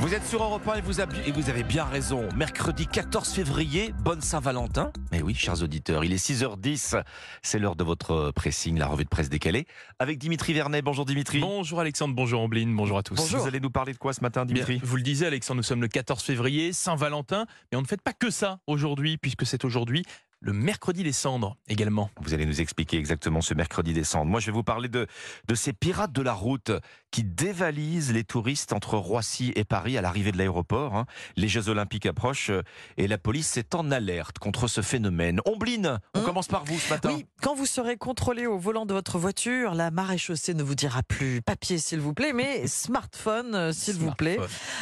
Vous êtes sur Europe 1 et vous, et vous avez bien raison. Mercredi 14 février, bonne Saint-Valentin. Mais oui, chers auditeurs, il est 6h10. C'est l'heure de votre pressing, la revue de presse décalée. Avec Dimitri Vernet. Bonjour Dimitri. Bonjour Alexandre, bonjour Ambline, bonjour à tous. Bonjour. Vous allez nous parler de quoi ce matin Dimitri Vous le disiez Alexandre, nous sommes le 14 février, Saint-Valentin. Mais on ne fait pas que ça aujourd'hui, puisque c'est aujourd'hui le mercredi des cendres également. Vous allez nous expliquer exactement ce mercredi des cendres. Moi, je vais vous parler de, de ces pirates de la route qui dévalisent les touristes entre Roissy et Paris à l'arrivée de l'aéroport. Hein. Les Jeux Olympiques approchent euh, et la police est en alerte contre ce phénomène. Ombline, on hein commence par vous ce matin. Oui, quand vous serez contrôlé au volant de votre voiture, la maréchaussée ne vous dira plus papier s'il vous plaît, mais smartphone euh, s'il vous plaît.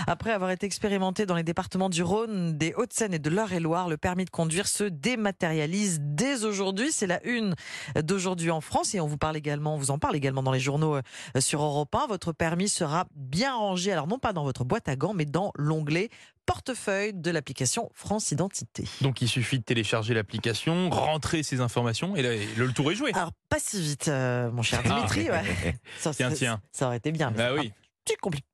Après avoir été expérimenté dans les départements du Rhône, des Hauts-de-Seine et de l'Eure-et-Loire, le permis de conduire se dématérialise réalise dès aujourd'hui. C'est la une d'aujourd'hui en France et on vous parle également, on vous en parle également dans les journaux euh, sur Europe 1. Votre permis sera bien rangé, alors non pas dans votre boîte à gants, mais dans l'onglet portefeuille de l'application France Identité. Donc il suffit de télécharger l'application, rentrer ses informations et le, tour est joué. Alors pas si vite, euh, mon cher Dimitri. Ah. Ça, tiens, tiens. Ça aurait été bien. bah oui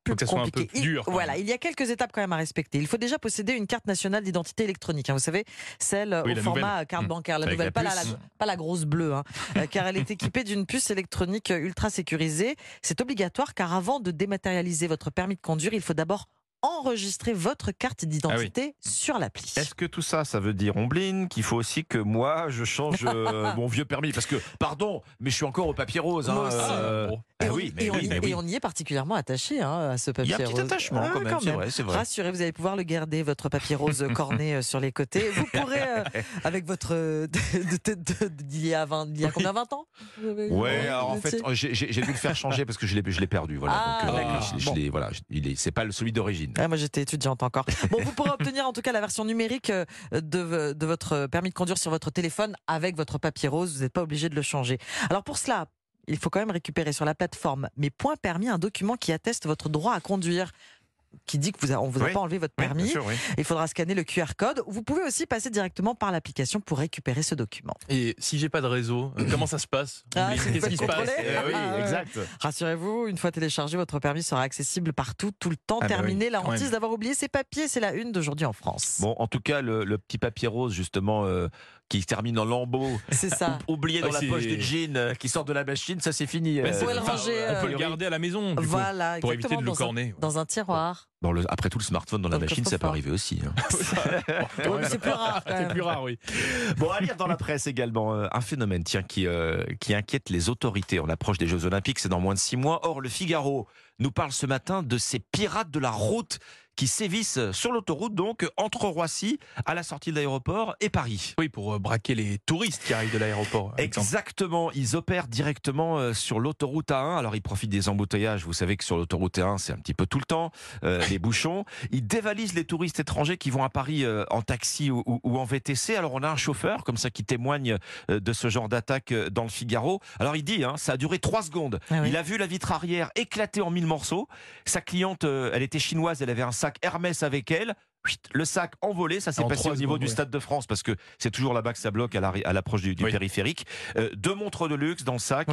plus, compliqué. voilà, il y a quelques étapes quand même à respecter. Il faut déjà posséder une carte nationale d'identité électronique. Hein. vous savez, celle au format carte mmh. bancaire, la nouvelle, pas la, grosse bleue, hein. euh, car elle est équipée d'une puce électronique ultra sécurisée. C'est obligatoire car avant de dématérialiser votre permis de conduire, il faut d'abord enregistrer votre carte d'identité ah sur l'appli. Est-ce que tout ça, ça veut dire, Ombline, qu'il faut aussi que moi, je change euh, mon vieux permis? Parce que, pardon, mais je suis encore au papier rose. Hein, euh, et, on, oui, mais et, on, y est particulièrement attaché hein, à ce papier rose. Il y a un petit attachement quand même, c'est vrai, vrai, Rassurez, vous allez pouvoir le garder, votre papier rose corné euh, sur les côtés. Vous pourrez, avec votre... d'il y a, 20, il y a combien, 20 ans? Ouais, alors en fait, j'ai dû le faire changer parce que je l'ai perdu. Voilà, ah, donc, je, voilà, c'est pas celui d'origine. Ah, moi, j'étais étudiante encore. Bon, vous pourrez obtenir en tout cas la version numérique euh, de, de votre permis de conduire sur votre téléphone avec votre papier rose. Vous n'êtes pas obligé de le changer. Alors pour cela, il faut quand même récupérer sur la plateforme Mes points permis un document qui atteste votre droit à conduire qui dit que vous on vous a pas enlevé votre permis. Il faudra scanner le QR code. Vous pouvez aussi passer directement par l'application pour récupérer ce document. Et si j'ai pas de réseau, euh, comment ça se passe ah, Qu'est-ce qui se passe oui, exact. Rassurez-vous, une fois téléchargé, votre permis sera accessible partout, tout le temps. Ah, bah Terminé la hantise d'avoir oublié ses papiers, c'est la une d'aujourd'hui en France. Bon, en tout cas, le, petit papier rose, justement, euh, qui termine en lambeau, c'est ça. oublié dans la poche de jean, euh, qui sort de la machine, ça c'est fini. on peut le garder à la maison. voilà, pour éviter de le corner. Dans un tiroir. après tout, le smartphone dans la machine, ça peut arriver aussi. Hein. c'est plus rare. C'est plus rare, oui. Bon, à lire dans la presse également, euh, un phénomène tiens, qui, euh, qui inquiète les autorités. On approche des Jeux Olympiques, c'est dans moins de six mois. Or, le Figaro nous parle ce matin de ces pirates de la route qui sévissent sur l'autoroute, donc entre Roissy, à la sortie de l'aéroport, et Paris. Oui, pour euh, braquer les touristes qui arrivent de l'aéroport. Exactement, ils opèrent directement euh, sur l'autoroute A1. Alors ils profitent des embouteillages, vous savez que sur l'autoroute A1, c'est un petit peu tout le temps, euh, les bouchons. Ils dévalisent les touristes étrangers qui vont à Paris en taxi ou, en VTC. Alors on a un chauffeur, comme ça, qui témoigne de ce genre d'attaque dans le Figaro. Alors il dit, hein, ça a duré trois secondes. Ah il a vu la vitre arrière éclater en mille morceaux. Sa cliente, elle était chinoise, elle avait un sac Hermès avec elle le sac envolé, ça s'est passé au niveau du Stade de France parce que c'est toujours là-bas que ça bloque à l'approche du, périphérique. Euh, deux montres de luxe dans le sac,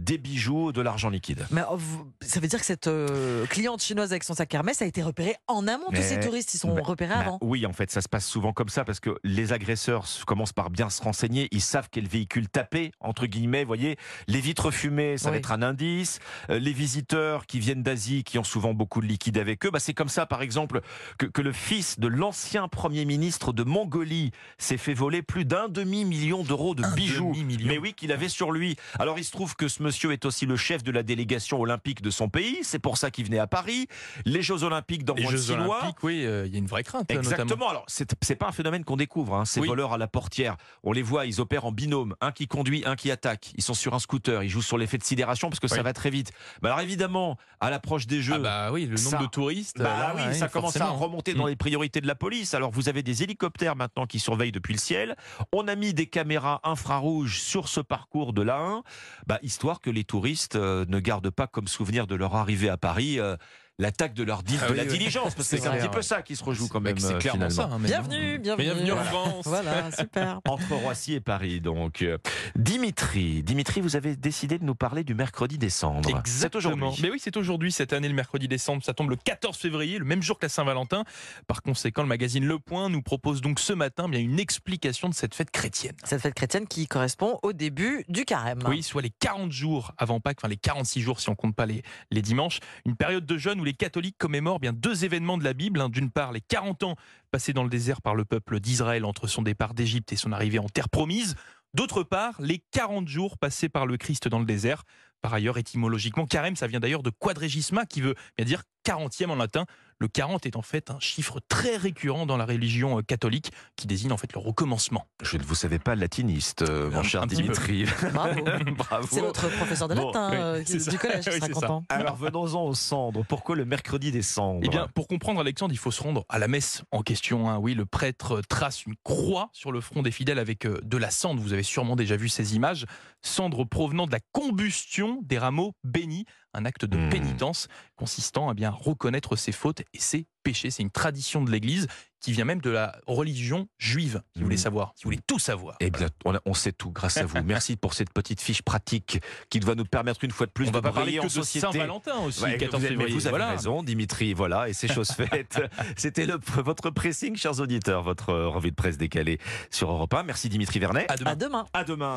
des bijoux, de l'argent liquide. Mais oh, ça veut dire que cette euh, cliente chinoise avec son sac Hermès a été repérée en amont. Tous ces touristes, ils sont repérés avant. Oui, en fait, ça se passe souvent comme ça parce que les agresseurs commencent par bien se renseigner. Ils savent quel véhicule taper, entre guillemets. Voyez, les vitres fumées, ça va être un indice. Euh, les visiteurs qui viennent d'Asie, qui ont souvent beaucoup de liquide avec eux, bah, c'est comme ça, par exemple, que, que le fils de l'ancien Premier ministre de Mongolie s'est fait voler plus d'un demi-million d'euros de bijoux. Mais oui, qu'il avait sur lui. Alors il se trouve que ce monsieur est aussi le chef de la délégation olympique de son pays. C'est pour ça qu'il venait à Paris. Les Jeux Olympiques dans Les Jeux Olympiques, oui, euh, il y a une vraie crainte. Exactement. Alors c'est pas un phénomène qu'on découvre. Hein. Ces voleurs à la portière, on les voit, ils opèrent en binôme. Un qui conduit, un qui attaque. Ils sont sur un scooter. Ils jouent sur l'effet de sidération parce que ça va très vite. Mais alors évidemment, à l'approche des Jeux, ah bah oui, le nombre de touristes, bah oui, ça commence à remonter dans mm. les priorités de la police. Alors vous avez des hélicoptères maintenant qui surveillent depuis le ciel. On a mis des caméras infrarouges sur ce parcours de l'A1, bah, histoire que les touristes euh, ne gardent pas comme souvenir de leur arrivée à Paris. Euh, l'attaque de leur Ah de oui, la oui. diligence, parce que C'est un petit peu ouais. ça qui se rejoue quand même. C'est euh, clairement finalement. ça. hein, Bienvenue, bienvenue. Bienvenue en Voilà. France. Voilà, super. Entre Roissy et Paris, donc. Dimitri, Dimitri, vous avez décidé de nous parler du mercredi. C'est Exactement. aujourd'hui. Mais oui, c'est aujourd'hui, cette année, le mercredi décembre. Ça tombe le 14 février, le même jour que la Saint-Valentin. Par conséquent, le magazine Le Point nous propose donc ce matin bien une explication de cette fête chrétienne. Cette fête chrétienne qui correspond au début du carême. Oui, soit les 40 jours avant Pâques, enfin les 46 jours si on compte pas les, les dimanches. Une période de jeûne où les catholiques commémorent bien deux événements de la Bible. hein. D'une part, les 40 ans passés dans le désert par le peuple d'Israël entre son départ d'Égypte et son arrivée en terre promise. D'autre part, les 40 jours passés par le Christ dans le désert. Par ailleurs, étymologiquement, carême, ça vient d'ailleurs de quadragisma, qui veut bien dire 40e en latin. Le 40 est en fait un chiffre très récurrent dans la religion euh, catholique, qui désigne en fait le recommencement. Je ne vous savais pas latiniste, euh, mon cher. Dimitri. Bravo. Bravo. C'est votre professeur de Bon, latin oui, euh, du ça. collège, Oui, qui sera c'est ça. content. Alors venons-en aux cendres. Pourquoi le mercredi des cendres Eh bien, pour comprendre Alexandre, il faut se rendre à la messe en question. hein. Oui, le prêtre trace une croix sur le front des fidèles avec de la cendre. Vous avez sûrement déjà vu ces images. Cendre provenant de la combustion des rameaux bénis. Un acte de Hmm. pénitence consistant à bien reconnaître ses fautes et ses péchés. C'est une tradition de l'Église qui vient même de la religion juive. Si vous voulez Hmm. savoir, si vous voulez tout savoir. Eh bien, on, a- on sait tout grâce à vous. Merci pour cette petite fiche pratique qui doit nous permettre une fois de plus On de va pas parler briller que en de société. Saint-Valentin aussi, Ouais, 14 vous février. vous avez Voilà. raison, Dimitri. Voilà, et c'est chose faite. C'était votre pressing, chers auditeurs, votre revue de presse décalée sur Europe 1. Merci Dimitri Vernet. À demain. À demain. À demain.